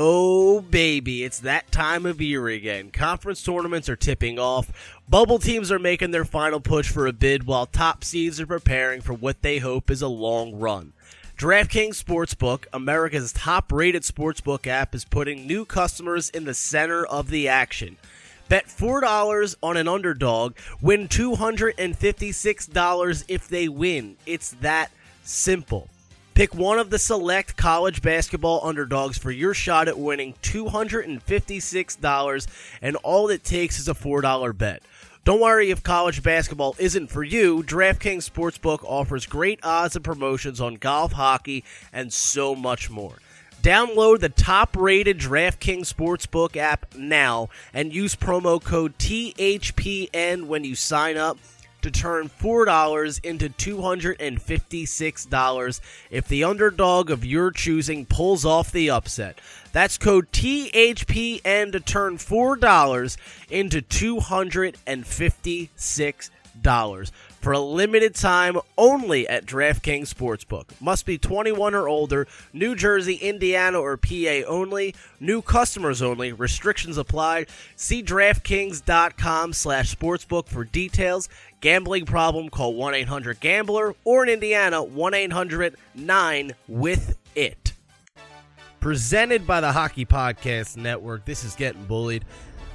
Oh, baby, it's that time of year again. Conference tournaments are tipping off. Bubble teams are making their final push for a bid while top seeds are preparing for what they hope is a long run. DraftKings Sportsbook, America's top rated sportsbook app, is putting new customers in the center of the action. Bet $4 on an underdog, win $256 if they win. It's that simple. Pick one of the select college basketball underdogs for your shot at winning $256, and all it takes is a $4 bet. Don't worry if college basketball isn't for you. DraftKings Sportsbook offers great odds and promotions on golf, hockey, and so much more. Download the top rated DraftKings Sportsbook app now and use promo code THPN when you sign up to turn $4 into $256 if the underdog of your choosing pulls off the upset. That's code THPN to turn $4 into $256 for a limited time only at DraftKings Sportsbook. Must be 21 or older, New Jersey, Indiana, or PA only. New customers only. Restrictions apply. See DraftKings.com slash sportsbook for details. Gambling problem, call 1-800-GAMBLER or in Indiana, 1-800-9-WITH-IT. Presented by the Hockey Podcast Network, this is Getting Bullied.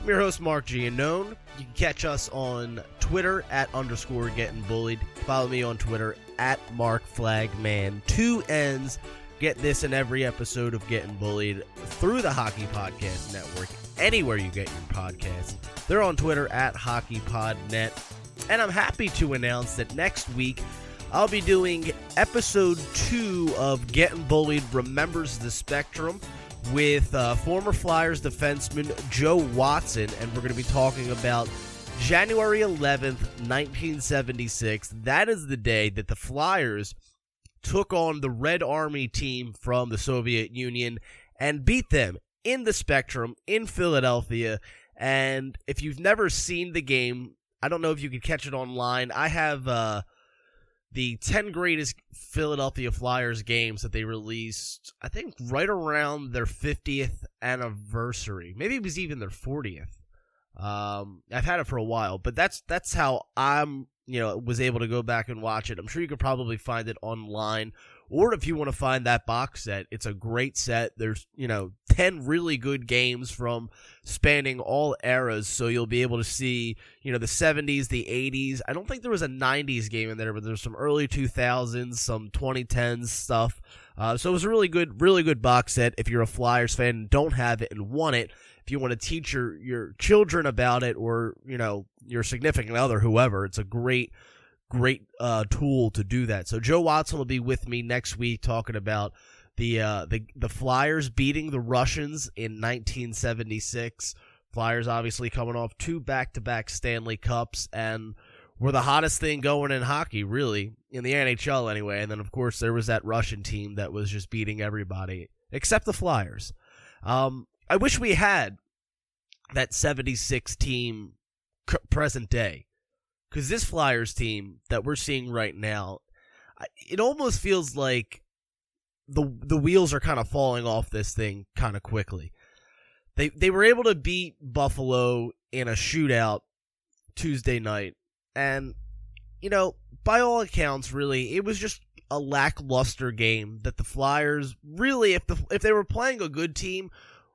I'm your host, Mark Giannone. You can catch us on Twitter at underscore Getting Bullied. Follow me on Twitter at Mark Flagman. Two N's. Get this in every episode of Getting Bullied through the Hockey Podcast Network, anywhere you get your podcasts. They're on Twitter at HockeyPodNet. And I'm happy to announce that next week I'll be doing episode two of Getting Bullied Remembers the Spectrum with uh, former Flyers defenseman Joe Watson, and we're going to be talking about January 11th, 1976. That is the day that the Flyers took on the Red Army team from the Soviet Union and beat them in the Spectrum in Philadelphia. And if you've never seen the game, I don't know if you could catch it online. I have uh, the 10 greatest Philadelphia Flyers games that they released, I think right around their 50th anniversary. Maybe it was even their 40th. Um, I've had it for a while, but that's that's how I'm, you know, was able to go back and watch it. I'm sure you could probably find it online or if you want to find that box set, it's a great set. There's, you know, 10 really good games from spanning all eras. So you'll be able to see, you know, the 70s, the 80s. I don't think there was a 90s game in there, but there's some early 2000s, some 2010s stuff. Uh, so it was a really good, really good box set. If you're a Flyers fan and don't have it and want it, if you want to teach your, your children about it or, you know, your significant other, whoever, it's a great, great uh, tool to do that. So Joe Watson will be with me next week talking about the uh, the the Flyers beating the Russians in 1976. Flyers obviously coming off two back-to-back Stanley Cups and were the hottest thing going in hockey, really in the NHL anyway. And then of course there was that Russian team that was just beating everybody except the Flyers. Um, I wish we had that 76 team present day because this Flyers team that we're seeing right now, it almost feels like the the wheels are kind of falling off this thing kind of quickly. They they were able to beat Buffalo in a shootout Tuesday night, and you know, by all accounts, really, it was just a lackluster game that the Flyers really, if the if they were playing a good team,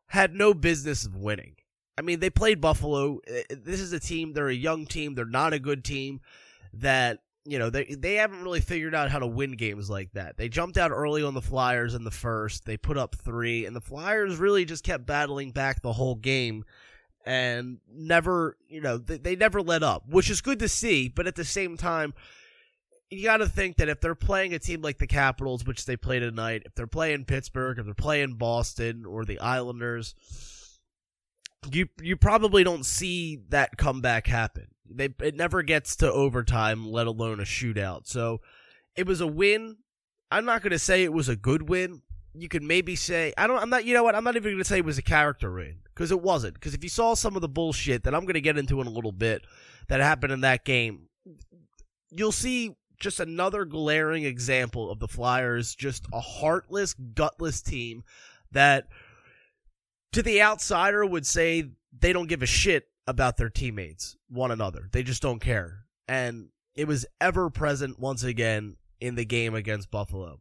had no business of winning. I mean, they played Buffalo. Uh, uh, this is a team. They're a young team. They're not a good team. That you know they they haven't really figured out how to win games like that. They jumped out early on the Flyers in the first. They put up three, and the Flyers really just kept battling back the whole game, and never you know they, they never let up, which is good to see. But at the same time, you got to think that if they're playing a team like the Capitals, which they play tonight, if they're playing Pittsburgh, if they're playing Boston or the Islanders you you probably don't see that comeback happen. They it never gets to overtime, let alone a shootout. So it was a win. I'm not going to say it was a good win. You could maybe say I don't. I'm not. You know what? I'm not even going to say it was a character win because it wasn't. Because if you saw some of the bullshit that I'm going to get into in a little bit that happened in that game, you'll see just another glaring example of the Flyers, just a heartless, gutless team that to the outsider would say they don't give a shit about their teammates, one another. They just don't care. And it was ever present once again in the game against Buffalo.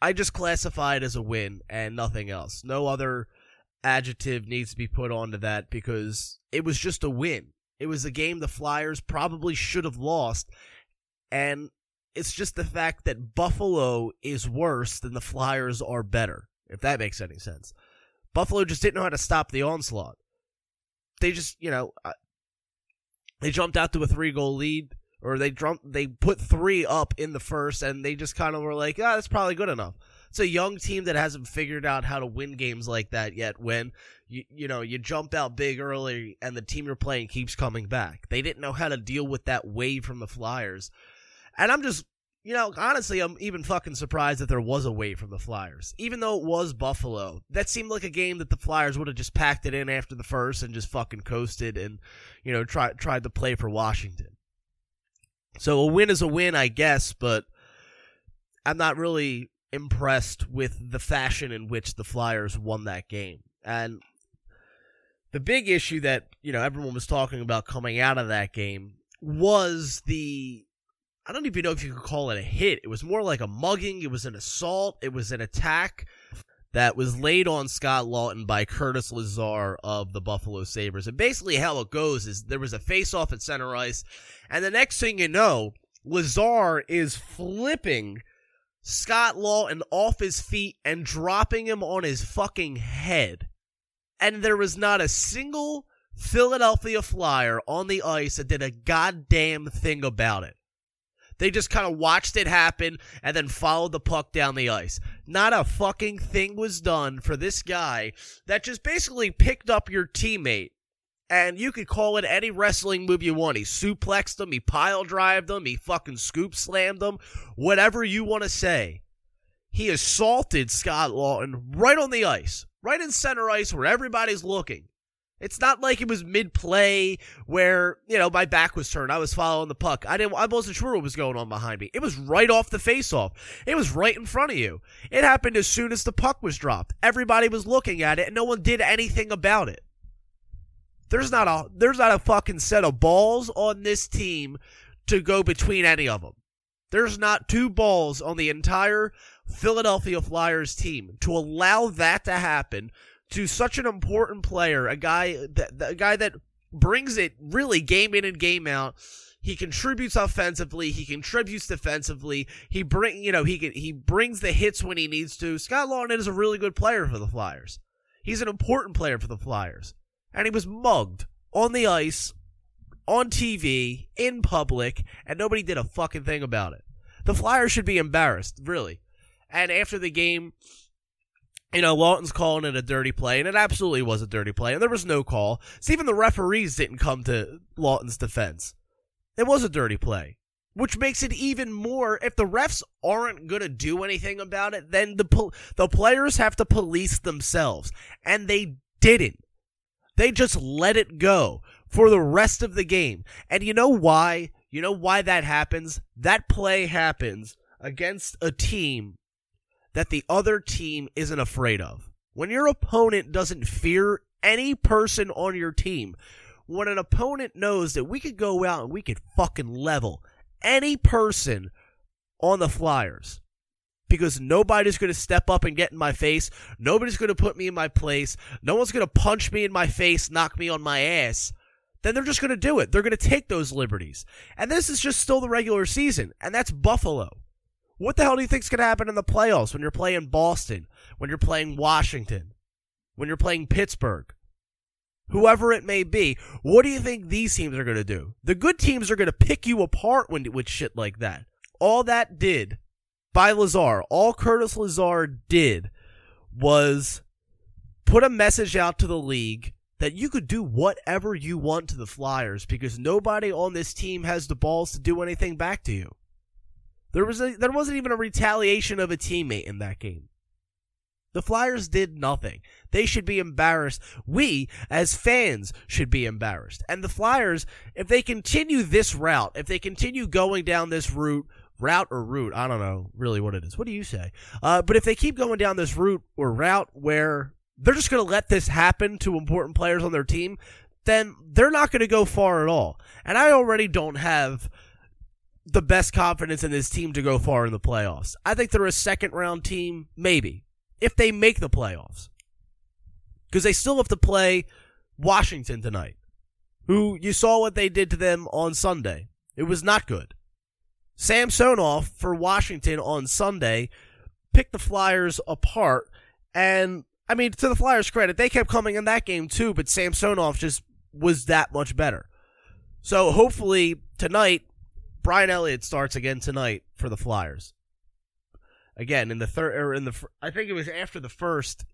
I just classify it as a win and nothing else. No other adjective needs to be put onto that because it was just a win. It was a game the Flyers probably should have lost. And it's just the fact that Buffalo is worse than the Flyers are better, if that makes any sense. Buffalo just didn't know how to stop the onslaught. They just, you know, uh, they jumped out to a three goal lead, or they jumped, they put three up in the first, and they just kind of were like, ah, that's probably good enough. It's a young team that hasn't figured out how to win games like that yet. When you you know you jump out big early, and the team you're playing keeps coming back. They didn't know how to deal with that wave from the Flyers, and I'm just you know, honestly, I'm even fucking surprised that there was a wait from the Flyers. Even though it was Buffalo, that seemed like a game that the Flyers would have just packed it in after the first and just fucking coasted and, you know, tried tried to play for Washington. So a win is a win, I guess, but I'm not really impressed with the fashion in which the Flyers won that game. And the big issue that, you know, everyone was talking about coming out of that game was the I don't even know if you could call it a hit. It was more like a mugging. It was an assault. It was an attack that was laid on Scott Laughton by Curtis Lazar of the Buffalo Sabres. And basically how it goes is there was a face off at center ice. And the next thing you know, Lazar is flipping Scott Laughton off his feet and dropping him on his fucking head. And there was not a single Philadelphia Flyer on the ice that did a goddamn thing about it. They just kind of watched it happen and then followed the puck down the ice. Not a fucking thing was done for this guy that just basically picked up your teammate. And you could call it any wrestling move you want. He suplexed them, he pile drived them, he fucking scoop slammed them, whatever you want to say. He assaulted Scott Laughton right on the ice, right in center ice where everybody's looking. It's not like it was mid play where, you know, my back was turned. I was following the puck. I didn't I wasn't sure what was going on behind me. It was right off the face off. It was right in front of you. It happened as soon as the puck was dropped. Everybody was looking at it and no one did anything about it. There's not a there's not a fucking set of balls on this team to go between any of them. There's not two balls on the entire Philadelphia Flyers team to allow that to happen to such an important player, a guy that a guy that brings it really game in and game out. He contributes offensively. He contributes defensively. He bring you know he can, he brings the hits when he needs to. Scott Laughton is a really good player for the Flyers. He's an important player for the Flyers, and he was mugged on the ice, on TV, in public, and nobody did a fucking thing about it. The Flyers should be embarrassed, really. And after the game, you know, Laughton's calling it a dirty play, and it absolutely was a dirty play, and there was no call. So even the referees didn't come to Laughton's defense. It was a dirty play, which makes it even more. If the refs aren't going to do anything about it, then the the players have to police themselves, and they didn't. They just let it go for the rest of the game. And you know why? You know why that happens? That play happens against a team that the other team isn't afraid of. When your opponent doesn't fear any person on your team, when an opponent knows that we could go out and we could fucking level any person on the Flyers because nobody's going to step up and get in my face. Nobody's going to put me in my place. No one's going to punch me in my face, knock me on my ass. Then they're just going to do it. They're going to take those liberties. And this is just still the regular season, and that's Buffalo. What the hell do you think's going to happen in the playoffs when you're playing Boston, when you're playing Washington, when you're playing Pittsburgh? Whoever it may be, what do you think these teams are going to do? The good teams are going to pick you apart when, with shit like that. All that did by Lazar, all Curtis Lazar did was put a message out to the league that you could do whatever you want to the Flyers because nobody on this team has the balls to do anything back to you. There was a, there wasn't even a retaliation of a teammate in that game. The Flyers did nothing. They should be embarrassed. We, as fans, should be embarrassed. And the Flyers, if they continue this route, if they continue going down this route, route or route, I don't know really what it is. What do you say? Uh, but if they keep going down this route or route where they're just going to let this happen to important players on their team, then they're not going to go far at all. And I already don't have the best confidence in this team to go far in the playoffs. I think they're a second round team, maybe, if they make the playoffs. Because they still have to play Washington tonight, who you saw what they did to them on Sunday. It was not good. Samsonov for Washington on Sunday picked the Flyers apart. And, I mean, to the Flyers' credit, they kept coming in that game too, but Samsonov just was that much better. So hopefully tonight, Brian Elliott starts again tonight for the Flyers. Again, in the third, or er, in the, I think it was after the first,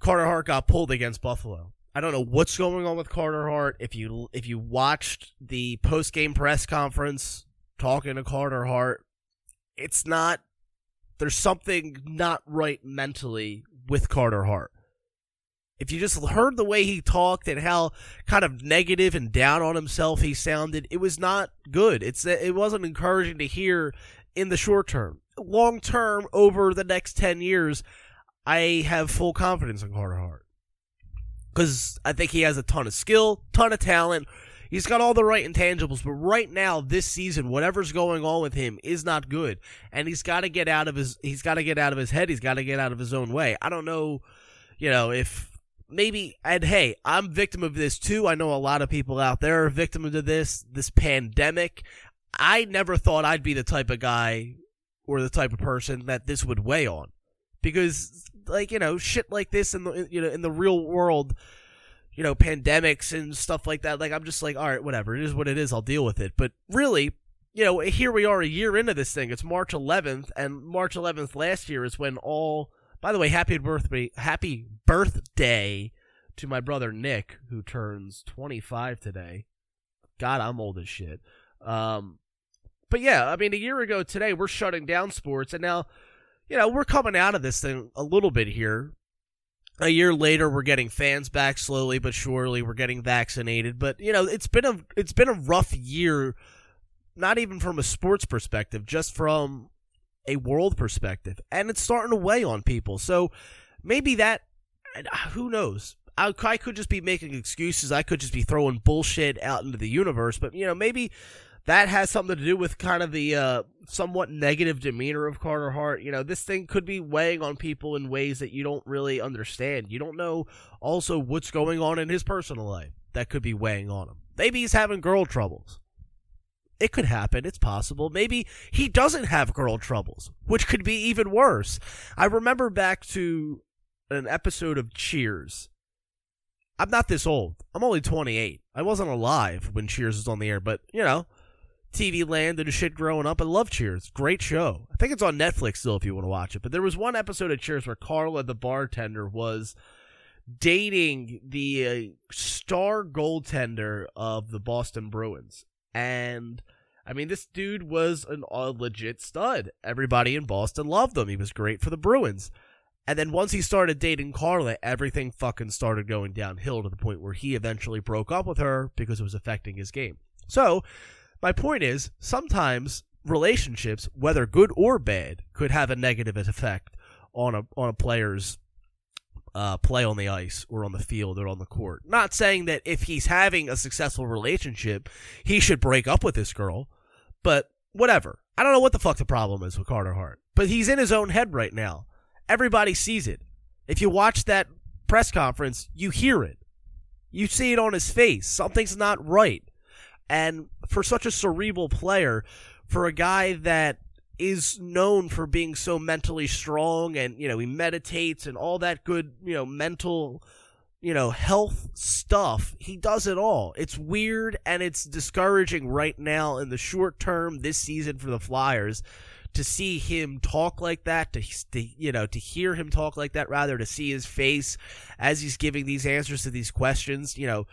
Carter Hart got pulled against Buffalo. I don't know what's going on with Carter Hart. If you if you watched the post game press conference talking to Carter Hart, it's not. There's something not right mentally with Carter Hart. If you just heard the way he talked and how kind of negative and down on himself he sounded, it was not good. It's it wasn't encouraging to hear in the short term. Long term, over the next ten years, I have full confidence in Carter Hart because I think he has a ton of skill, ton of talent. He's got all the right intangibles, but right now, this season, whatever's going on with him is not good, and he's got to get out of his. He's got to get out of his head. He's got to get out of his own way. I don't know, you know, if maybe. And hey, I'm victim of this too. I know a lot of people out there are victim of this. This pandemic. I never thought I'd be the type of guy or the type of person that this would weigh on, because like you know shit like this in the you know in the real world you know pandemics and stuff like that like i'm just like all right whatever it is what it is i'll deal with it but really you know here we are a year into this thing it's march 11th and march 11th last year is when all by the way happy birthday happy birthday to my brother nick who turns 25 today god i'm old as shit um but yeah i mean a year ago today we're shutting down sports and now you know, we're coming out of this thing a little bit here. A year later, we're getting fans back slowly but surely. We're getting vaccinated, but you know, it's been a it's been a rough year. Not even from a sports perspective, just from a world perspective, and it's starting to weigh on people. So maybe that, who knows? I, I could just be making excuses. I could just be throwing bullshit out into the universe. But you know, maybe that has something to do with kind of the uh, somewhat negative demeanor of Carter Hart. You know, this thing could be weighing on people in ways that you don't really understand. You don't know also what's going on in his personal life that could be weighing on him. Maybe he's having girl troubles. It could happen. It's possible. Maybe he doesn't have girl troubles, which could be even worse. I remember back to an episode of Cheers. I'm not this old. I'm only 28. I wasn't alive when Cheers was on the air, but, you know, TV land and shit growing up. I love Cheers. Great show. I think it's on Netflix still if you want to watch it. But there was one episode of Cheers where Carla, the bartender, was dating the uh, star goaltender of the Boston Bruins. And I mean, this dude was an, a legit stud. Everybody in Boston loved him. He was great for the Bruins. And then once he started dating Carla, everything fucking started going downhill to the point where he eventually broke up with her because it was affecting his game. So, my point is, sometimes relationships, whether good or bad, could have a negative effect on a on a player's uh, play on the ice or on the field or on the court. Not saying that if he's having a successful relationship, he should break up with this girl, but whatever. I don't know what the fuck the problem is with Carter Hart, but he's in his own head right now. Everybody sees it. If you watch that press conference, you hear it. You see it on his face. Something's not right. And for such a cerebral player, for a guy that is known for being so mentally strong and, you know, he meditates and all that good, you know, mental, you know, health stuff, he does it all. It's weird and it's discouraging right now in the short term this season for the Flyers to see him talk like that, to, to, you know, to hear him talk like that, rather to see his face as he's giving these answers to these questions, you know,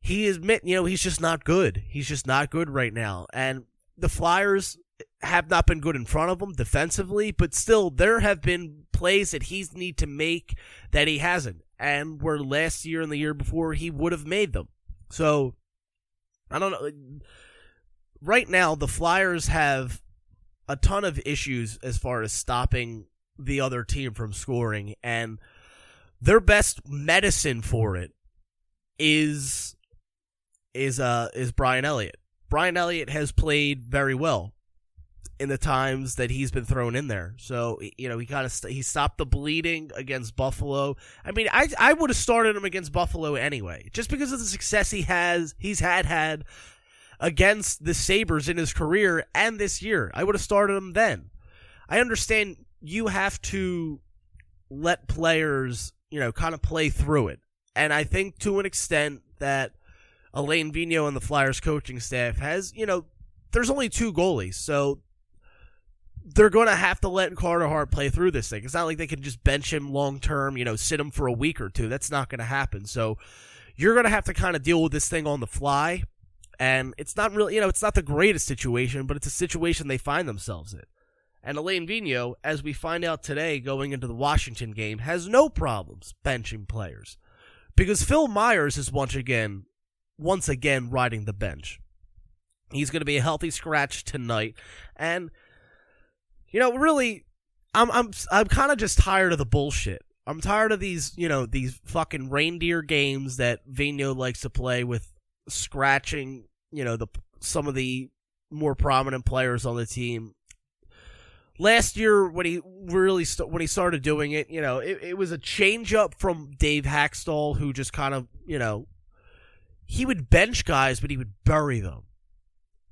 he admit, you know, he's just not good. He's just not good right now. And the Flyers have not been good in front of him defensively, but still there have been plays that he's need to make that he hasn't. And where last year and the year before he would have made them. So I don't know. Right now the Flyers have a ton of issues as far as stopping the other team from scoring and their best medicine for it is is uh is Brian Elliott. Brian Elliott has played very well in the times that he's been thrown in there. So you know he kind of st- he stopped the bleeding against Buffalo. I mean, I I would have started him against Buffalo anyway, just because of the success he has he's had had against the Sabres in his career and this year. I would have started him then. I understand you have to let players, you know, kind of play through it. And I think to an extent that Alain Vigneault and the Flyers coaching staff has, you know, there's only two goalies. So they're going to have to let Carter Hart play through this thing. It's not like they can just bench him long term, you know, sit him for a week or two. That's not going to happen. So you're going to have to kind of deal with this thing on the fly. And it's not really, you know, it's not the greatest situation, but it's a situation they find themselves in. And Alain Vigneault, as we find out today going into the Washington game, has no problems benching players. Because Phil Myers is once again, once again riding the bench. He's going to be a healthy scratch tonight. And you know, really, I'm I'm I'm kind of just tired of the bullshit. I'm tired of these, you know, these fucking reindeer games that Vigneault likes to play with scratching, you know, the some of the more prominent players on the team. Last year, when he really st- when he started doing it, you know, it, it was a change up from Dave Hakstol, who just kind of, you know, he would bench guys, but he would bury them,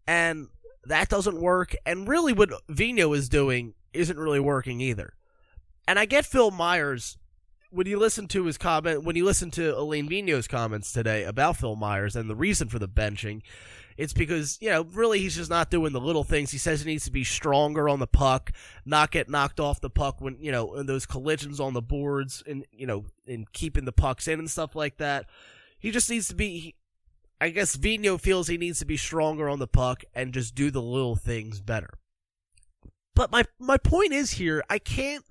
and that doesn't work. And really, what Vigneault is doing isn't really working either. And I get Phil Myers when you listen to his comment, when you listen to Alain Vigneault's comments today about Phil Myers and the reason for the benching, it's because, you know, really he's just not doing the little things. He says he needs to be stronger on the puck, not get knocked off the puck when, you know, in those collisions on the boards and, you know, in keeping the pucks in and stuff like that. He just needs to be, I guess Vigneault feels he needs to be stronger on the puck and just do the little things better. But my my point is here, I can't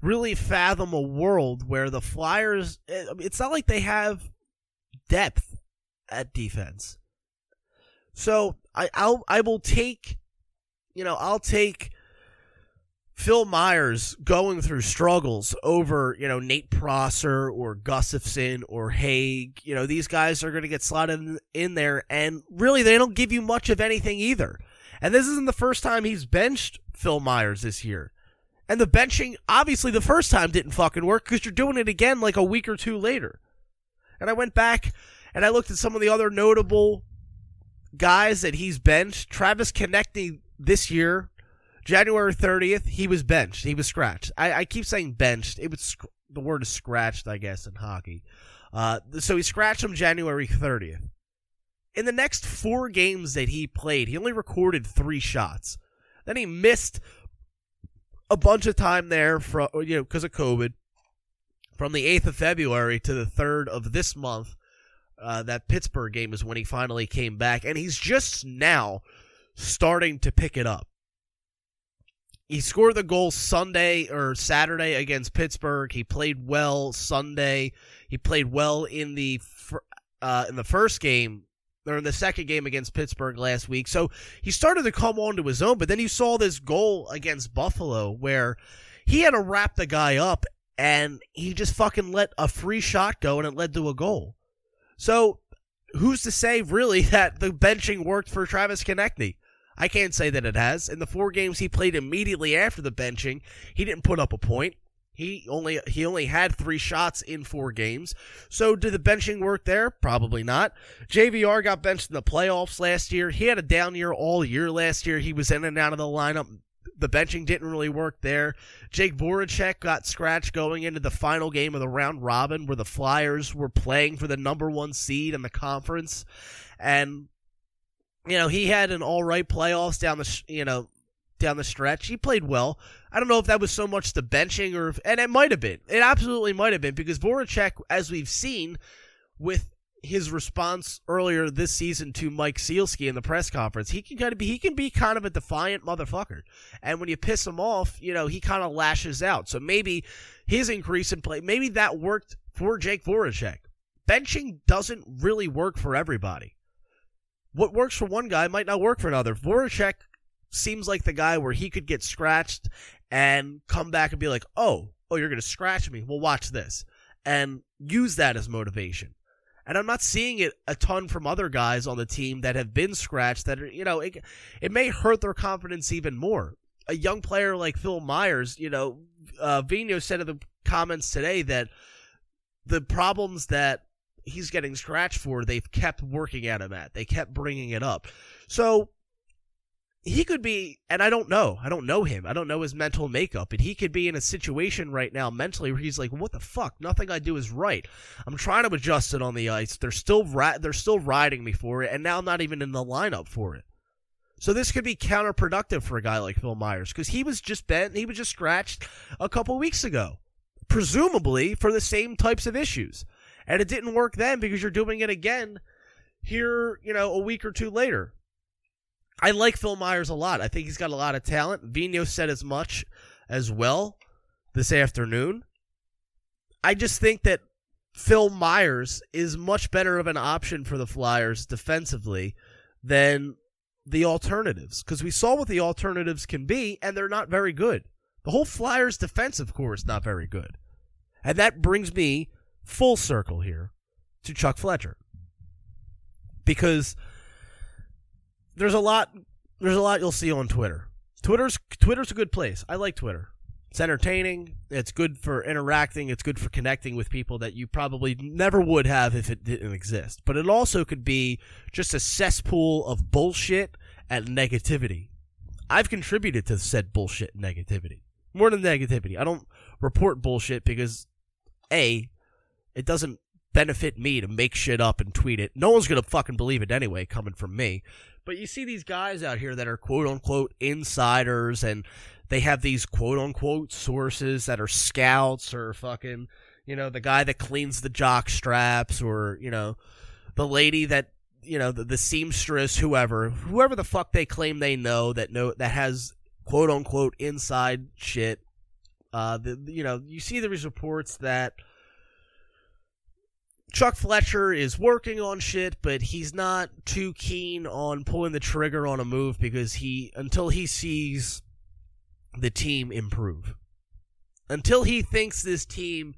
really fathom a world where the Flyers eh, it's not like they have depth at defense. So I I'll I will take you know, I'll take Phil Myers going through struggles over, you know, Nate Prosser or Gustafsson or Hägg. You know, these guys are going to get slotted in, in there, and really, they don't give you much of anything either. And this isn't the first time he's benched Phil Myers this year. And the benching, obviously, the first time didn't fucking work because you're doing it again like a week or two later. And I went back and I looked at some of the other notable guys that he's benched. Travis Konecny this year January 30th, he was benched. He was scratched. I, I keep saying benched. It was sc- the word is scratched, I guess, in hockey. Uh, so he scratched him January 30th. In the next four games that he played, he only recorded three shots. Then he missed a bunch of time there from you know because of COVID. From the 8th of February to the 3rd of this month, uh, that Pittsburgh game is when he finally came back, and he's just now starting to pick it up he scored the goal Sunday or Saturday against Pittsburgh. He played well Sunday. He played well in the uh, in the first game or in the second game against Pittsburgh last week. So he started to come onto his own. But then you saw this goal against Buffalo where he had to wrap the guy up and he just fucking let a free shot go and it led to a goal. So who's to say really that the benching worked for Travis Konecny? I can't say that it has. In the four games he played immediately after the benching, he didn't put up a point. He only he only had three shots in four games. So did the benching work there? Probably not. JVR got benched in the playoffs last year. He had a down year all year last year. He was in and out of the lineup. The benching didn't really work there. Jake Voracek got scratched going into the final game of the round robin where the Flyers were playing for the number one seed in the conference. And you know, he had an all right playoffs down the, you know, down the stretch. He played well. I don't know if that was so much the benching or, if, and it might have been. It absolutely might have been because Voracek, as we've seen with his response earlier this season to Mike Sielski in the press conference, he can kind of be he can be kind of a defiant motherfucker. And when you piss him off, you know, he kind of lashes out. So maybe his increase in play, maybe that worked for Jake Voracek. Benching doesn't really work for everybody what works for one guy might not work for another. Voracek seems like the guy where he could get scratched and come back and be like, "Oh, oh, you're going to scratch me. Well, watch this." and use that as motivation. And I'm not seeing it a ton from other guys on the team that have been scratched that are, you know, it, it may hurt their confidence even more. A young player like Phil Myers, you know, uh, Vigneault said in the comments today that the problems that he's getting scratched for, they've kept working at him at. They kept bringing it up. So he could be, and I don't know. I don't know him. I don't know his mental makeup. And he could be in a situation right now mentally where he's like, "What the fuck? Nothing I do is right. I'm trying to adjust it on the ice. They're still ri- they're still riding me for it, and now I'm not even in the lineup for it." So this could be counterproductive for a guy like Phil Myers because he was just bent, he was just scratched a couple weeks ago, presumably for the same types of issues, and it didn't work then because you're doing it again here, you know, a week or two later. I like Phil Myers a lot. I think he's got a lot of talent. Vigneault said as much as well this afternoon. I just think that Phil Myers is much better of an option for the Flyers defensively than the alternatives because we saw what the alternatives can be and they're not very good. The whole Flyers defensive corps is not very good. And that brings me full circle here to Chuck Fletcher. Because there's a lot there's a lot you'll see on Twitter. Twitter's Twitter's a good place. I like Twitter. It's entertaining. It's good for interacting. It's good for connecting with people that you probably never would have if it didn't exist. But it also could be just a cesspool of bullshit and negativity. I've contributed to said bullshit negativity. More than negativity. I don't report bullshit because A, it doesn't benefit me to make shit up and tweet it. No one's gonna fucking believe it anyway, coming from me. But you see these guys out here that are quote unquote insiders and they have these quote unquote sources that are scouts or fucking, you know, the guy that cleans the jock straps or, you know, the lady that, you know, the, the seamstress, whoever, whoever the fuck they claim they know that know that has quote unquote inside shit. Uh, the, you know, you see these reports that Chuck Fletcher is working on shit, but he's not too keen on pulling the trigger on a move because he until he sees the team improve. Until he thinks this team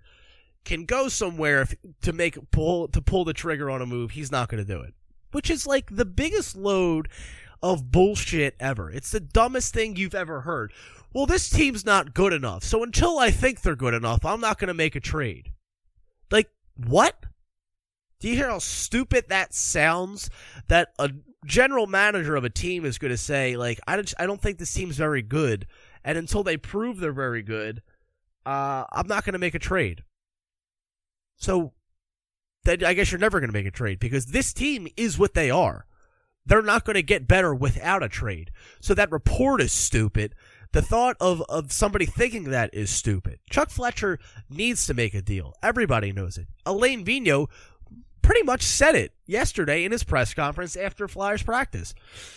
can go somewhere if, to make pull to pull the trigger on a move, he's not going to do it. Which is like the biggest load of bullshit ever. It's the dumbest thing you've ever heard. Well, this team's not good enough. So until I think they're good enough, I'm not going to make a trade. Like, what? Do you hear how stupid that sounds? That a general manager of a team is going to say, like, I don't, I don't think this team's very good, and until they prove they're very good, uh, I'm not going to make a trade. So, then I guess you're never going to make a trade because this team is what they are. They're not going to get better without a trade. So that report is stupid. The thought of, of somebody thinking that is stupid. Chuck Fletcher needs to make a deal. Everybody knows it. Alain Vigneault pretty much said it yesterday in his press conference after Flyers practice.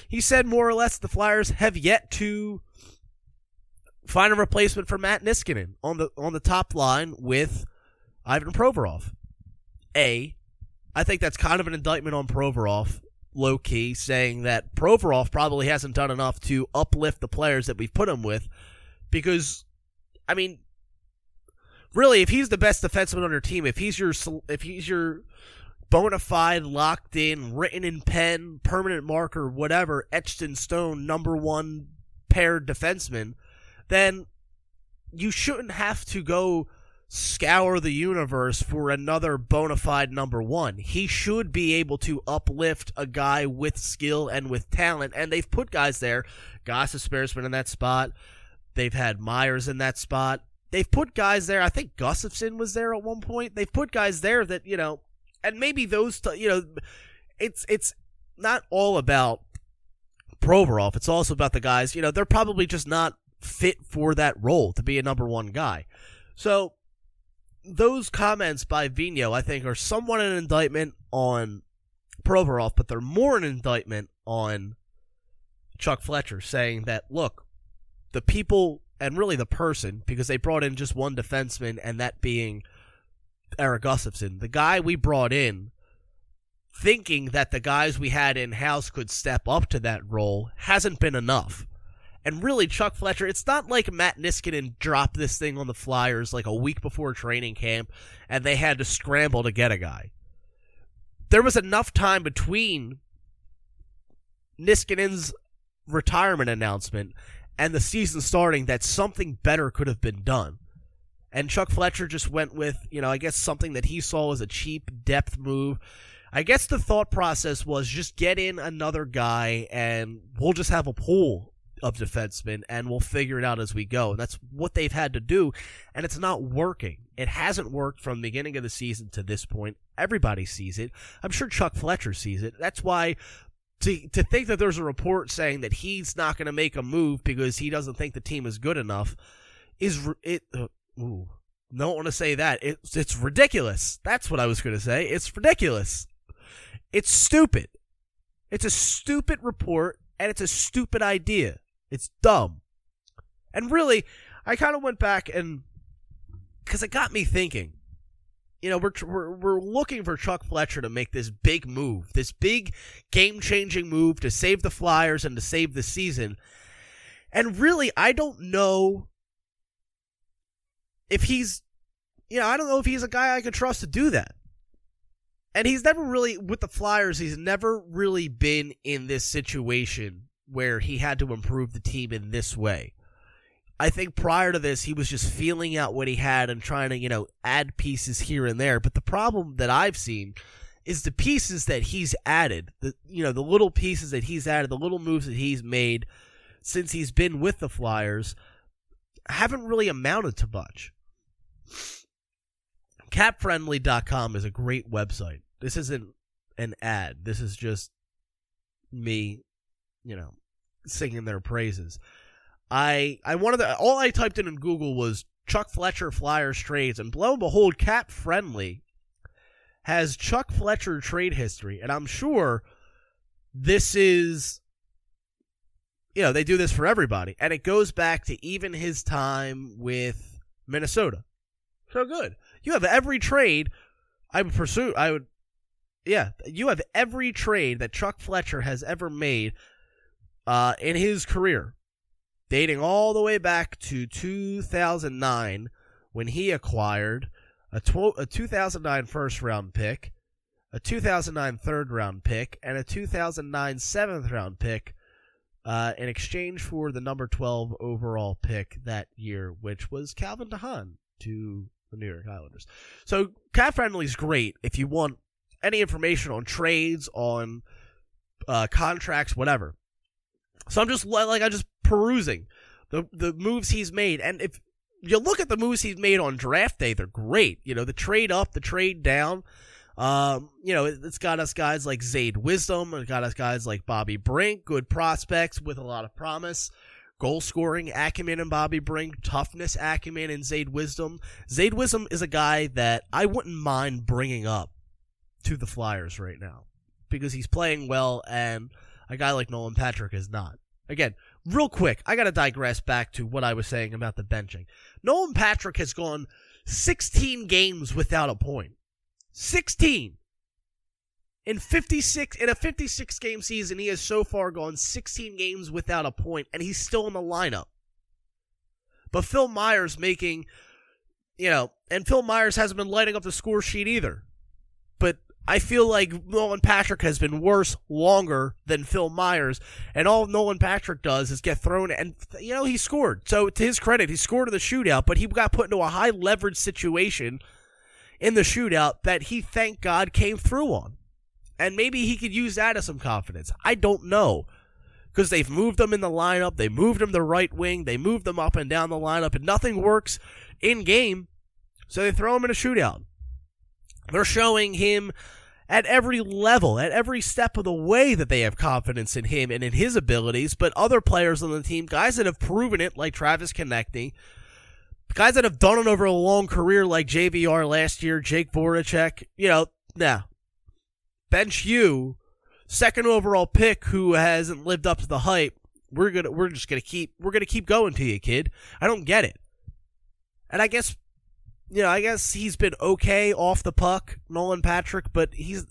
He said more or less the Flyers have yet to find a replacement for Matt Niskanen on the on the top line with Ivan Provorov. A, I think that's kind of an indictment on Provorov, low key, saying that Provorov probably hasn't done enough to uplift the players that we've put him with, because, I mean, really, if he's the best defenseman on your team, if he's your if he's your bona fide, locked in, written in pen, permanent marker, whatever, etched in stone, number one paired defenseman, then you shouldn't have to go scour the universe for another bona fide number one. He should be able to uplift a guy with skill and with talent, and they've put guys there. Gostisbehere's been in that spot. They've had Myers in that spot. They've put guys there. I think Gustafsson was there at one point. They've put guys there that, you know, and maybe those, t- you know, it's it's not all about Provorov. It's also about the guys. You know, they're probably just not fit for that role to be a number one guy. So those comments by Vigneault, I think, are somewhat an indictment on Provorov, but they're more an indictment on Chuck Fletcher, saying that look, the people and really the person, because they brought in just one defenseman, and that being Erik Gustafsson, the guy we brought in, thinking that the guys we had in house could step up to that role, hasn't been enough. And really, Chuck Fletcher, it's not like Matt Niskanen dropped this thing on the Flyers like a week before training camp and they had to scramble to get a guy. There was enough time between Niskanen's retirement announcement and the season starting that something better could have been done. And Chuck Fletcher just went with, you know, I guess something that he saw as a cheap depth move. I guess the thought process was just get in another guy and we'll just have a pool of defensemen and we'll figure it out as we go. And that's what they've had to do. And it's not working. It hasn't worked from the beginning of the season to this point. Everybody sees it. I'm sure Chuck Fletcher sees it. That's why to to think that there's a report saying that he's not going to make a move because he doesn't think the team is good enough is it. Uh, Ooh, don't want to say that. It's it's ridiculous. That's what I was going to say. It's ridiculous. It's stupid. It's a stupid report and it's a stupid idea. It's dumb. And really, I kind of went back and because it got me thinking you know, we're, we're, we're looking for Chuck Fletcher to make this big move, this big game changing move to save the Flyers and to save the season. And really, I don't know if he's, you know, I don't know if he's a guy I could trust to do that. And he's never really, with the Flyers, he's never really been in this situation where he had to improve the team in this way. I think prior to this, he was just feeling out what he had and trying to, you know, add pieces here and there. But the problem that I've seen is the pieces that he's added, the you know, the little pieces that he's added, the little moves that he's made since he's been with the Flyers haven't really amounted to much. Capfriendly.com is a great website. This isn't an ad. This is just me, you know, singing their praises. I I wanted to, all I typed in in Google was Chuck Fletcher Flyers trades, and lo and behold, Cap Friendly has Chuck Fletcher trade history, and I'm sure this is you know they do this for everybody, and it goes back to even his time with Minnesota. So good. You have every trade I would pursue. I would, yeah. You have every trade that Chuck Fletcher has ever made uh, in his career dating all the way back to 2009 when he acquired a, tw- a 2009 first round pick, a 2009 third round pick, and a 2009 seventh round pick uh, in exchange for the number 12 overall pick that year, which was Calvin de Haan to the New York Islanders. So Cap Friendly is great if you want any information on trades, on uh, contracts, whatever. So I'm just like I'm just perusing the the moves he's made, and if you look at the moves he's made on draft day, they're great. You know, the trade up, the trade down. Um, you know, it, has got us guys like Zayde Wisdom, it got us guys like Bobby Brink, good prospects with a lot of promise. Goal scoring acumen and Bobby Brink, toughness acumen and Zayde Wisdom. Zayde Wisdom is a guy that I wouldn't mind bringing up to the Flyers right now because he's playing well and a guy like Nolan Patrick is not. Again, real quick, I got to digress back to what I was saying about the benching. Nolan Patrick has gone 16 games without a point. 16. In 56 in a 56 game season, he has so far gone 16 games without a point and he's still in the lineup. But Phil Myers making you know, and Phil Myers hasn't been lighting up the score sheet either. But I feel like Nolan Patrick has been worse longer than Phil Myers, and all Nolan Patrick does is get thrown. And you know he scored, so to his credit, he scored in the shootout, but he got put into a high leverage situation in the shootout that he, thank God, came through on. And maybe he could use that as some confidence. I don't know. Because they've moved him in the lineup, they moved him to right wing, they moved him up and down the lineup, and nothing works in game, so they throw him in a shootout. They're showing him at every level, at every step of the way that they have confidence in him and in his abilities, but other players on the team, guys that have proven it, like Travis Konecny, guys that have done it over a long career, like JVR last year, Jake Voracek, you know, now, nah. Bench you, second overall pick who hasn't lived up to the hype. We're gonna, we're just gonna keep, we're gonna keep going to you, kid. I don't get it. And I guess you know, I guess he's been okay off the puck, Nolan Patrick, but he's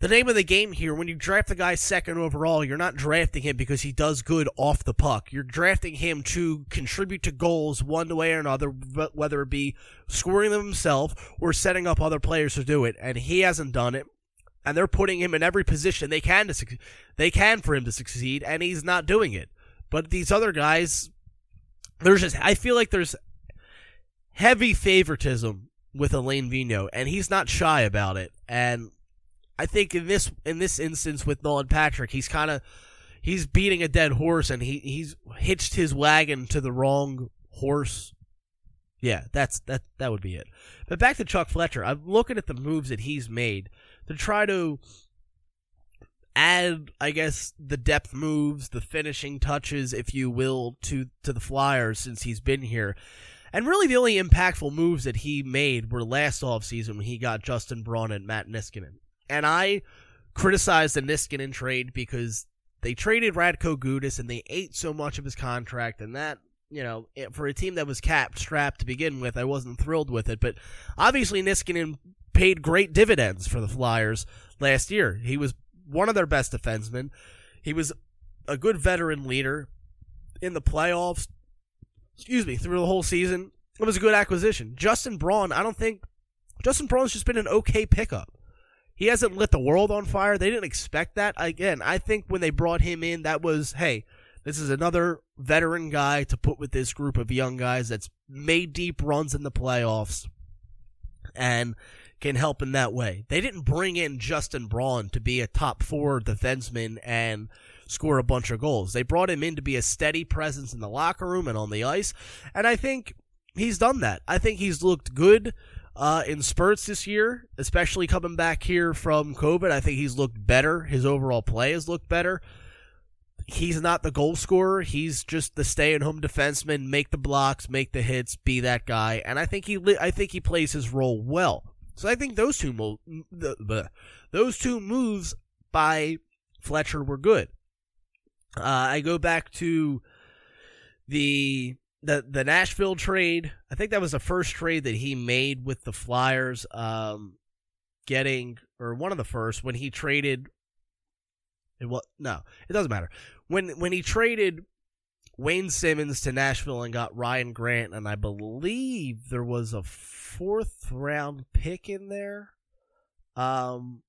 the name of the game here when you draft a guy second overall, you're not drafting him because he does good off the puck. You're drafting him to contribute to goals one way or another, whether it be scoring them himself or setting up other players to do it. And he hasn't done it. And they're putting him in every position they can to they can for him to succeed, and he's not doing it. But these other guys, there's just I feel like there's heavy favoritism with Alain Vigneault, and he's not shy about it. And I think in this in this instance with Nolan Patrick, he's kind of he's beating a dead horse, and he he's hitched his wagon to the wrong horse. Yeah, that's that that would be it. But back to Chuck Fletcher, I'm looking at the moves that he's made to try to add, I guess, the depth moves, the finishing touches, if you will, to to the Flyers since he's been here. And really, the only impactful moves that he made were last offseason when he got Justin Braun and Matt Niskanen. And I criticized the Niskanen trade because they traded Radko Gudas and they ate so much of his contract, and that you know, for a team that was capped strapped to begin with, I wasn't thrilled with it. But obviously, Niskanen paid great dividends for the Flyers last year. He was one of their best defensemen. He was a good veteran leader in the playoffs. Excuse me, through the whole season. It was a good acquisition. Justin Braun, I don't think Justin Braun's just been an okay pickup. He hasn't lit the world on fire. They didn't expect that. Again, I think when they brought him in, that was, hey, this is another veteran guy to put with this group of young guys that's made deep runs in the playoffs and can help in that way. They didn't bring in Justin Braun to be a top four defenseman and score a bunch of goals. They brought him in to be a steady presence in the locker room and on the ice. And I think he's done that. I think he's looked good uh, in spurts this year, especially coming back here from COVID. I think he's looked better. His overall play has looked better. He's not the goal scorer. He's just the stay-at-home defenseman, make the blocks, make the hits, be that guy. And I think he, I think he plays his role well. So I think those two, mo- the, those two moves by Fletcher were good. Uh, I go back to the the the Nashville trade. I think that was the first trade that he made with the Flyers. Um, getting or one of the first when he traded. It was no, it doesn't matter. When when he traded Wayne Simmonds to Nashville and got Ryan Grant, and I believe there was a fourth round pick in there. Um,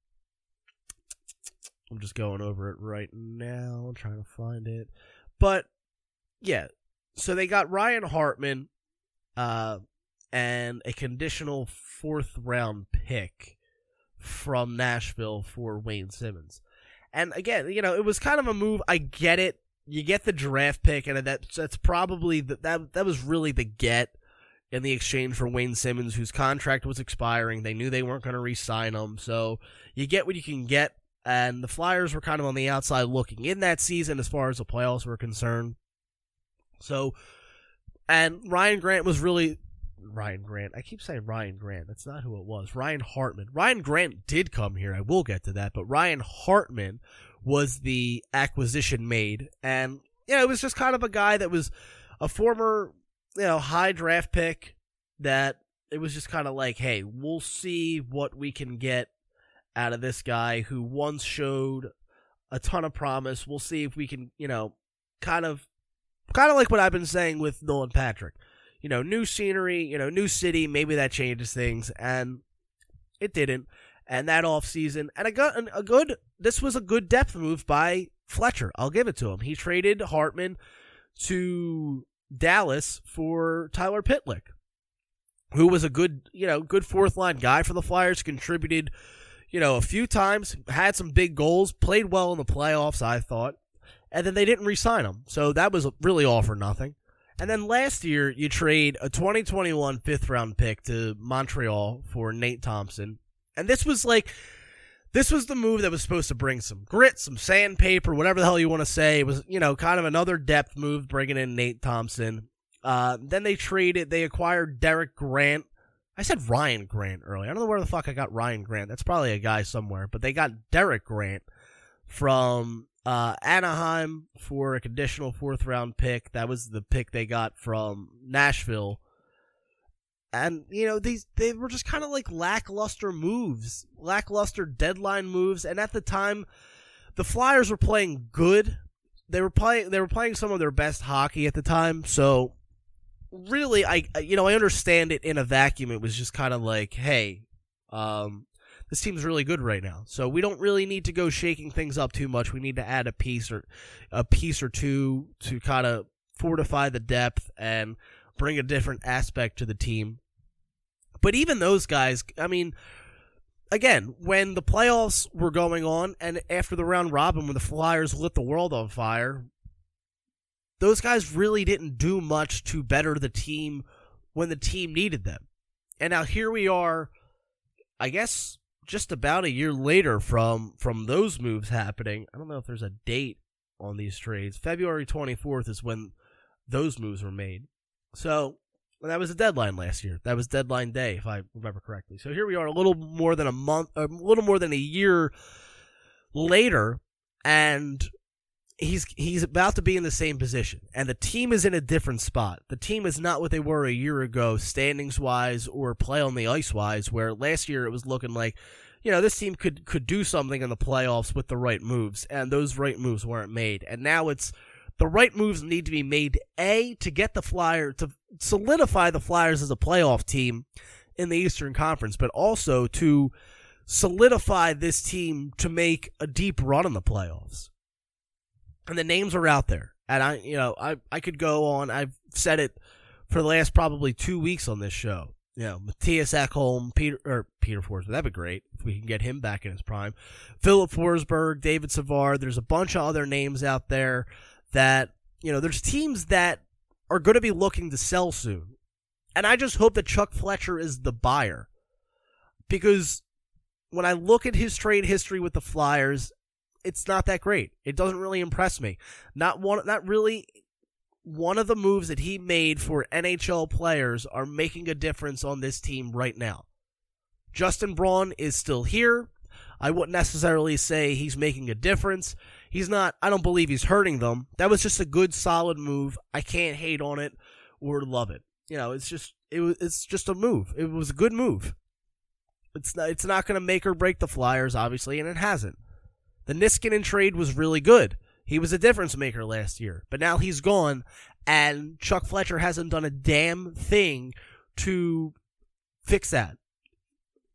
I'm just going over it right now, trying to find it. But yeah, so they got Ryan Hartman uh, and a conditional fourth round pick from Nashville for Wayne Simmonds. And again, you know, it was kind of a move. I get it. You get the draft pick, and that's that's probably the, that that was really the get in the exchange for Wayne Simmonds, whose contract was expiring. They knew they weren't going to re-sign him, so you get what you can get. And the Flyers were kind of on the outside looking in that season as far as the playoffs were concerned. So, and Ryan Grant was really Ryan Grant. I keep saying Ryan Grant. That's not who it was. Ryan Hartman. Ryan Grant did come here. I will get to that. But Ryan Hartman was the acquisition made. And, yeah, it was just kind of a guy that was a former, you know, high draft pick that it was just kind of like, hey, we'll see what we can get out of this guy who once showed a ton of promise. We'll see if we can, you know, kind of kind of like what I've been saying with Nolan Patrick. You know, new scenery, you know, new city, maybe that changes things, and it didn't. And that off season, and I got a good. This was a good depth move by Fletcher. I'll give it to him. He traded Hartman to Dallas for Tyler Pitlick, who was a good, you know, good fourth line guy for the Flyers. Contributed, you know, a few times, had some big goals, played well in the playoffs. I thought, and then they didn't re-sign him. So that was really all for nothing. And then last year, you trade a 2021 fifth round pick to Montreal for Nate Thompson. And this was like, this was the move that was supposed to bring some grit, some sandpaper, whatever the hell you want to say. It was, you know, kind of another depth move, bringing in Nate Thompson. Uh, then they traded, they acquired Derek Grant. I said Ryan Grant earlier. I don't know where the fuck I got Ryan Grant. That's probably a guy somewhere. But they got Derek Grant from uh, Anaheim for a conditional fourth round pick. That was the pick they got from Nashville. And you know these they were just kind of like lackluster moves, lackluster deadline moves. And at the time, the Flyers were playing good. They were playing they were playing some of their best hockey at the time. So really, I you know I understand it in a vacuum. It was just kind of like, hey, um, this team's really good right now. So we don't really need to go shaking things up too much. We need to add a piece or a piece or two to kind of fortify the depth and bring a different aspect to the team. But even those guys, I mean, again, when the playoffs were going on and after the round robin, when the Flyers lit the world on fire, those guys really didn't do much to better the team when the team needed them. And now here we are, I guess just about a year later from from those moves happening. I don't know if there's a date on these trades. February 24th is when those moves were made. So and that was the deadline last year. That was deadline day, if I remember correctly. So here we are, a little more than a month, a little more than a year later, and he's he's about to be in the same position, and the team is in a different spot. The team is not what they were a year ago, standings wise or play on the ice wise. Where last year it was looking like, you know, this team could could do something in the playoffs with the right moves, and those right moves weren't made. And now it's the right moves need to be made a to get the flyer to solidify the flyers as a playoff team in the eastern conference but also to solidify this team to make a deep run in the playoffs and the names are out there and i you know i i could go on i've said it for the last probably two weeks on this show you know, Mattias Ekholm, Peter or Peter Forsberg. That'd be great if we can get him back in his prime. Filip Forsberg, David Savard. There's a bunch of other names out there that, you know, there's teams that are going to be looking to sell soon. And I just hope that Chuck Fletcher is the buyer. Because when I look at his trade history with the Flyers, it's not that great. It doesn't really impress me. Not one not really one of the moves that he made for NHL players are making a difference on this team right now. Justin Braun is still here. I wouldn't necessarily say he's making a difference. He's not, I don't believe he's hurting them. That was just a good, solid move. I can't hate on it or love it. You know, it's just, it was, it's just a move. It was a good move. It's not, it's not going to make or break the Flyers, obviously, and it hasn't. The Niskanen trade was really good. He was a difference maker last year, but now he's gone, and Chuck Fletcher hasn't done a damn thing to fix that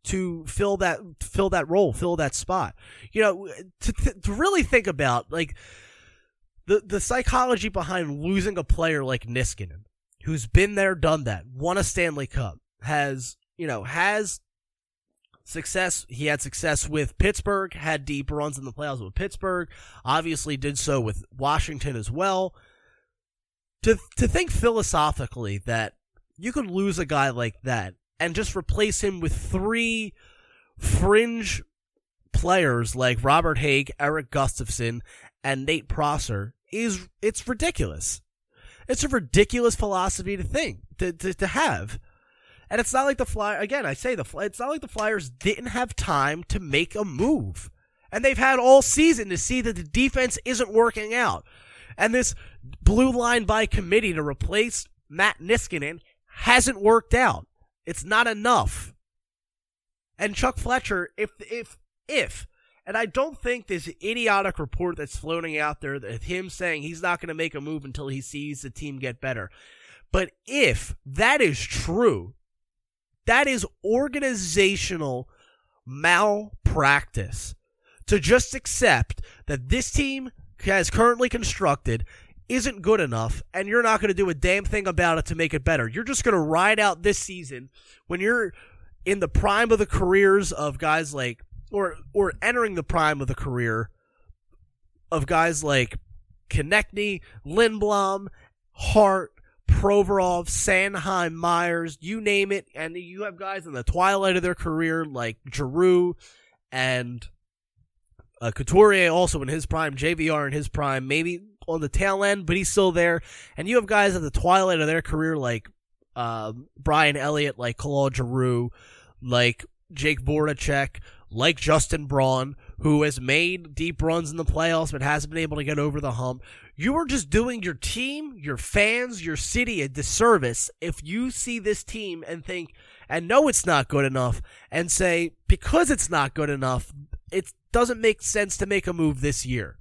to fill that fill that role, fill that spot. You know, to to really think about like the the psychology behind losing a player like Niskanen, who's been there, done that, won a Stanley Cup, has you know has success. He had success with Pittsburgh, had deep runs in the playoffs with Pittsburgh. Obviously, did so with Washington as well. To to think philosophically that you could lose a guy like that and just replace him with three fringe players like Robert Hägg, Erik Gustafsson, and Nate Prosser is it's ridiculous. It's a ridiculous philosophy to think to, to, to have. And it's not like the Fly again, I say the it's not like the Flyers didn't have time to make a move. And they've had all season to see that the defense isn't working out. And this blue line by committee to replace Matt Niskanen hasn't worked out. It's not enough. And Chuck Fletcher, if if if and I don't think this idiotic report that's floating out there that him saying he's not going to make a move until he sees the team get better. But if that is true, that is organizational malpractice to just accept that this team has currently constructed isn't good enough and you're not going to do a damn thing about it to make it better. You're just going to ride out this season when you're in the prime of the careers of guys like or or entering the prime of the career of guys like Konecny, Lindblom, Hart, Provorov, Sanheim, Myers, you name it, and you have guys in the twilight of their career like Giroux and uh, Couturier also in his prime, JVR in his prime, maybe on the tail end, but he's still there. And you have guys at the twilight of their career like uh, Brian Elliott, like Claude Giroux, like Jake Voracek, like Justin Braun, who has made deep runs in the playoffs but hasn't been able to get over the hump. You are just doing your team, your fans, your city a disservice if you see this team and think, and know it's not good enough, and say, because it's not good enough, it doesn't make sense to make a move this year.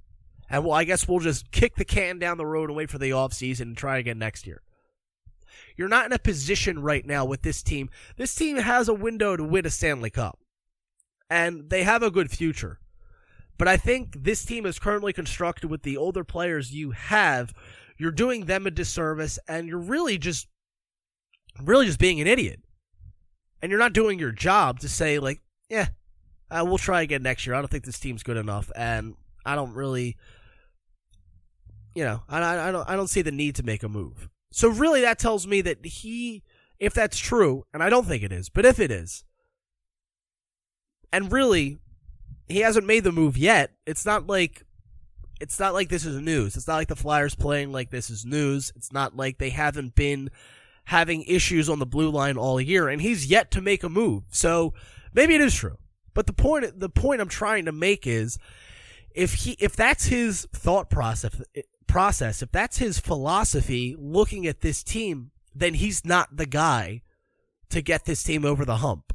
And well, I guess we'll just kick the can down the road and wait for the offseason and try again next year. You're not in a position right now with this team. This team has a window to win a Stanley Cup. And they have a good future. But I think this team is currently constructed with the older players you have. You're doing them a disservice and you're really just really just being an idiot. And you're not doing your job to say like, yeah, uh, we'll try again next year. I don't think this team's good enough and I don't really you know, I, I don't I don't see the need to make a move. So really, that tells me that he, if that's true, and I don't think it is, but if it is, and really, he hasn't made the move yet. It's not like, it's not like this is news. It's not like the Flyers playing like this is news. It's not like they haven't been having issues on the blue line all year, and he's yet to make a move. So maybe it is true. But the point, the point I'm trying to make is, if he, if that's his thought process, process, if that's his philosophy looking at this team, then he's not the guy to get this team over the hump.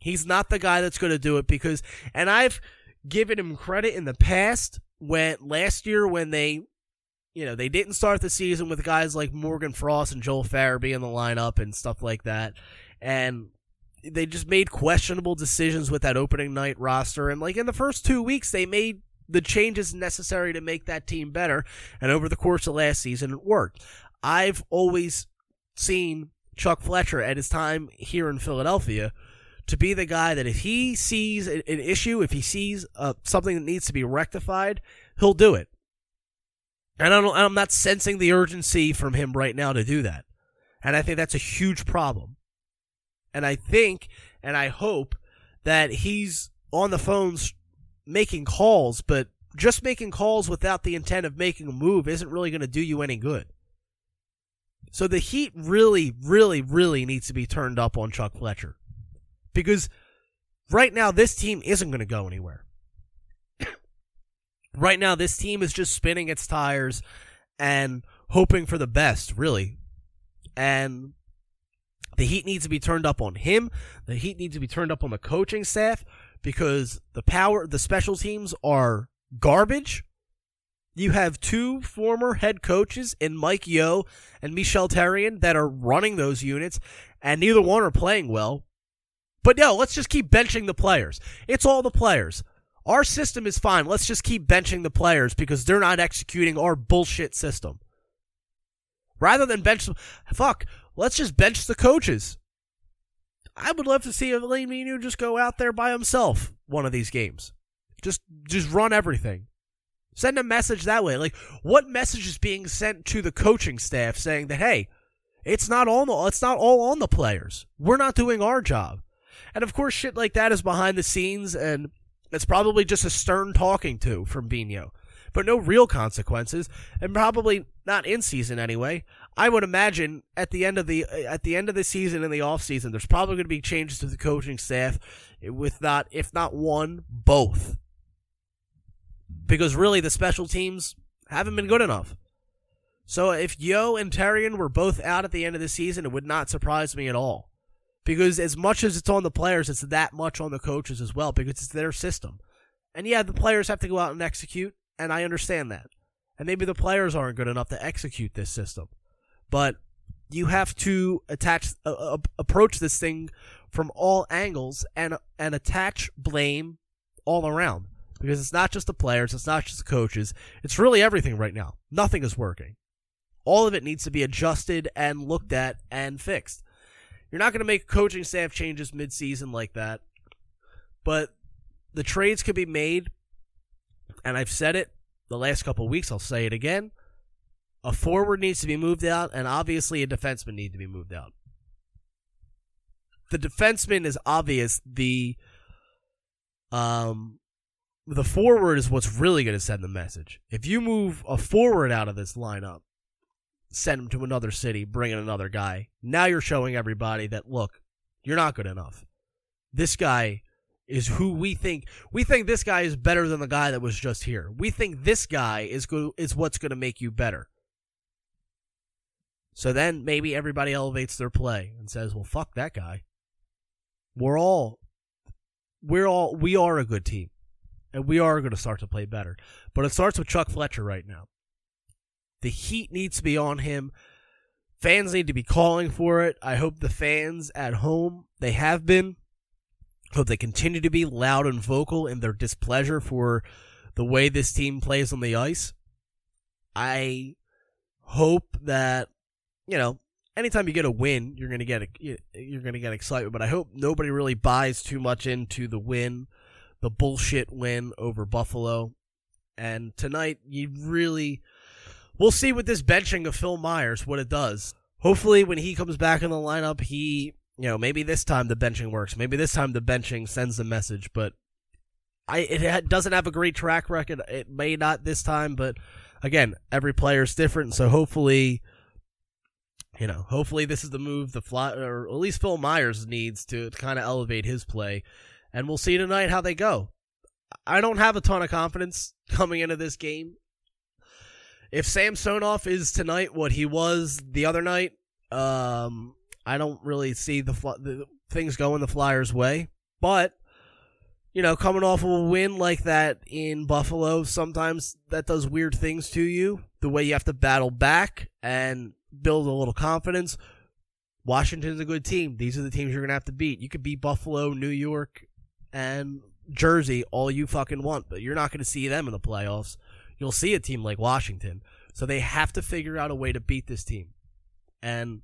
He's not the guy that's going to do it because, and I've given him credit in the past when last year when they, you know, they didn't start the season with guys like Morgan Frost and Joel Farabee in the lineup and stuff like that. And they just made questionable decisions with that opening night roster. And like in the first two weeks, they made the changes necessary to make that team better. And over the course of last season, it worked. I've always seen Chuck Fletcher at his time here in Philadelphia to be the guy that if he sees an issue, if he sees uh, something that needs to be rectified, he'll do it. And I don't, I'm not sensing the urgency from him right now to do that. And I think that's a huge problem. And I think and I hope that he's on the phones making calls, but just making calls without the intent of making a move isn't really going to do you any good. So the heat really, really, really needs to be turned up on Chuck Fletcher. Because right now, this team isn't going to go anywhere. right now, this team is just spinning its tires and hoping for the best, really. And the heat needs to be turned up on him. The heat needs to be turned up on the coaching staff because the power, the special teams are garbage. You have two former head coaches in Mike Yeo and Michel Therrien that are running those units, and neither one are playing well. But no, let's just keep benching the players. It's all the players. Our system is fine. Let's just keep benching the players because they're not executing our bullshit system. Rather than bench fuck, let's just bench the coaches. I would love to see Alain Vigneault just go out there by himself one of these games. Just just run everything. Send a message that way. Like what message is being sent to the coaching staff saying that hey, it's not all the, it's not all on the players. We're not doing our job. And of course shit like that is behind the scenes and it's probably just a stern talking to from Vigneault. But no real consequences and probably not in season anyway. I would imagine at the end of the uh, at the end of the season in the off season, there's probably going to be changes to the coaching staff, with not if not one, both. Because really, the special teams haven't been good enough. So if Yeo and Therrien were both out at the end of the season, it would not surprise me at all. Because as much as it's on the players, it's that much on the coaches as well, because it's their system. And yeah, the players have to go out and execute, and I understand that. And maybe the players aren't good enough to execute this system but you have to attach uh, approach this thing from all angles and and attach blame all around because it's not just the players, it's not just the coaches, it's really everything right now. Nothing is working. All of it needs to be adjusted and looked at and fixed. You're not going to make coaching staff changes mid-season like that, but the trades could be made, and I've said it the last couple weeks. I'll say it again. A forward needs to be moved out, and obviously a defenseman needs to be moved out. The defenseman is obvious. The um the forward is what's really going to send the message. If you move a forward out of this lineup, send him to another city, bring in another guy. Now you're showing everybody that look, you're not good enough. This guy is who we think we think this guy is better than the guy that was just here. We think this guy is go, is what's going to make you better. So then maybe everybody elevates their play and says, "Well, fuck that guy. We're all we're all we are a good team and we are going to start to play better." But it starts with Chuck Fletcher right now. The heat needs to be on him. Fans need to be calling for it. I hope the fans at home, they have been Hope they continue to be loud and vocal in their displeasure for the way this team plays on the ice. I hope that you know anytime you get a win, you're gonna get a, you're gonna get excitement. But I hope nobody really buys too much into the win, the bullshit win over Buffalo. And tonight, you really, we'll see with this benching of Phil Myers what it does. Hopefully, when he comes back in the lineup, he you know, maybe this time the benching works. Maybe this time the benching sends the message, but I it doesn't have a great track record. It may not this time, but again, every player is different, so hopefully you know, hopefully this is the move the fly or at least Phil Myers needs to, kind of elevate his play. And we'll see tonight how they go. I don't have a ton of confidence coming into this game. If Samsonov is tonight what he was the other night, um, I don't really see the, the things going the Flyers' way. But you know, coming off of a win like that in Buffalo, sometimes that does weird things to you. The way you have to battle back and build a little confidence. Washington's a good team. These are the teams you're going to have to beat. You could beat Buffalo, New York, and Jersey all you fucking want, but you're not going to see them in the playoffs. You'll see a team like Washington. So they have to figure out a way to beat this team. And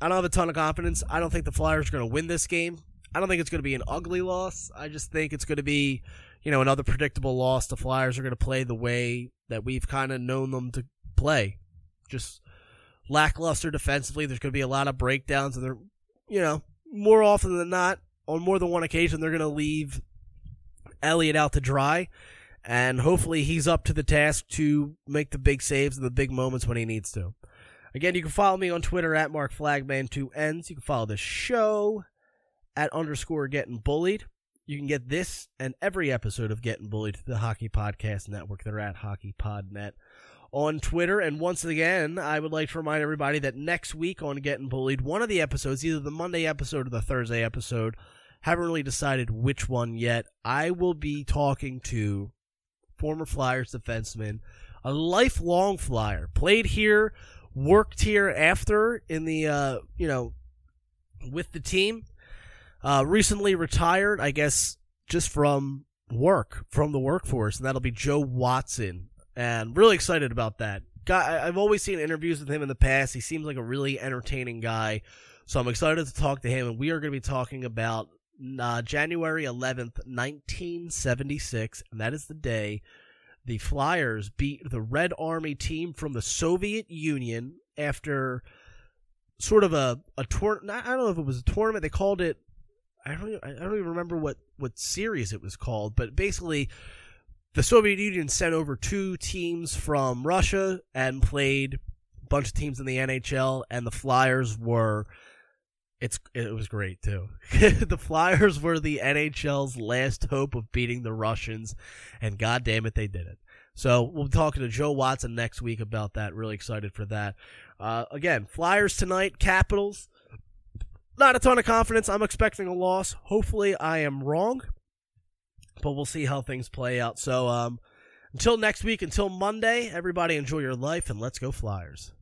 I don't have a ton of confidence. I don't think the Flyers are going to win this game. I don't think it's going to be an ugly loss. I just think it's going to be, you know, another predictable loss. The Flyers are going to play the way that we've kind of known them to play. Just lackluster defensively. There's going to be a lot of breakdowns, and they're, you know, more often than not, on more than one occasion, they're going to leave Elliott out to dry. And hopefully he's up to the task to make the big saves and the big moments when he needs to. Again, you can follow me on Twitter at Mark Flagman two N's. You can follow the show at underscore getting bullied. You can get this and every episode of Getting Bullied the Hockey Podcast Network. They're at HockeyPodNet on Twitter. And once again, I would like to remind everybody that next week on Getting Bullied, one of the episodes, either the Monday episode or the Thursday episode, haven't really decided which one yet. I will be talking to former Flyers defenseman, a lifelong Flyer, played here worked here after in the uh, you know with the team. Uh, recently retired, I guess, just from work from the workforce, and that'll be Joe Watson. And really excited about that. Guy, I've always seen interviews with him in the past. He seems like a really entertaining guy, so I'm excited to talk to him. And we are going to be talking about uh, January 11th, 1976, and that is the day the Flyers beat the Red Army team from the Soviet Union after sort of a a tour. I don't know if it was a tournament. They called it. I don't. I don't even remember what what series it was called. But basically, the Soviet Union sent over two teams from Russia and played a bunch of teams in the NHL, and the Flyers were it's it was great too. the Flyers were the NHL's last hope of beating the Russians, and god damn it, they did it. So we'll be talking to Joe Watson next week about that. Really excited for that. Uh, again, Flyers tonight, Capitals. Not a ton of confidence. I'm expecting a loss. Hopefully, I am wrong, but we'll see how things play out. So um, until next week, until Monday, everybody enjoy your life and let's go Flyers.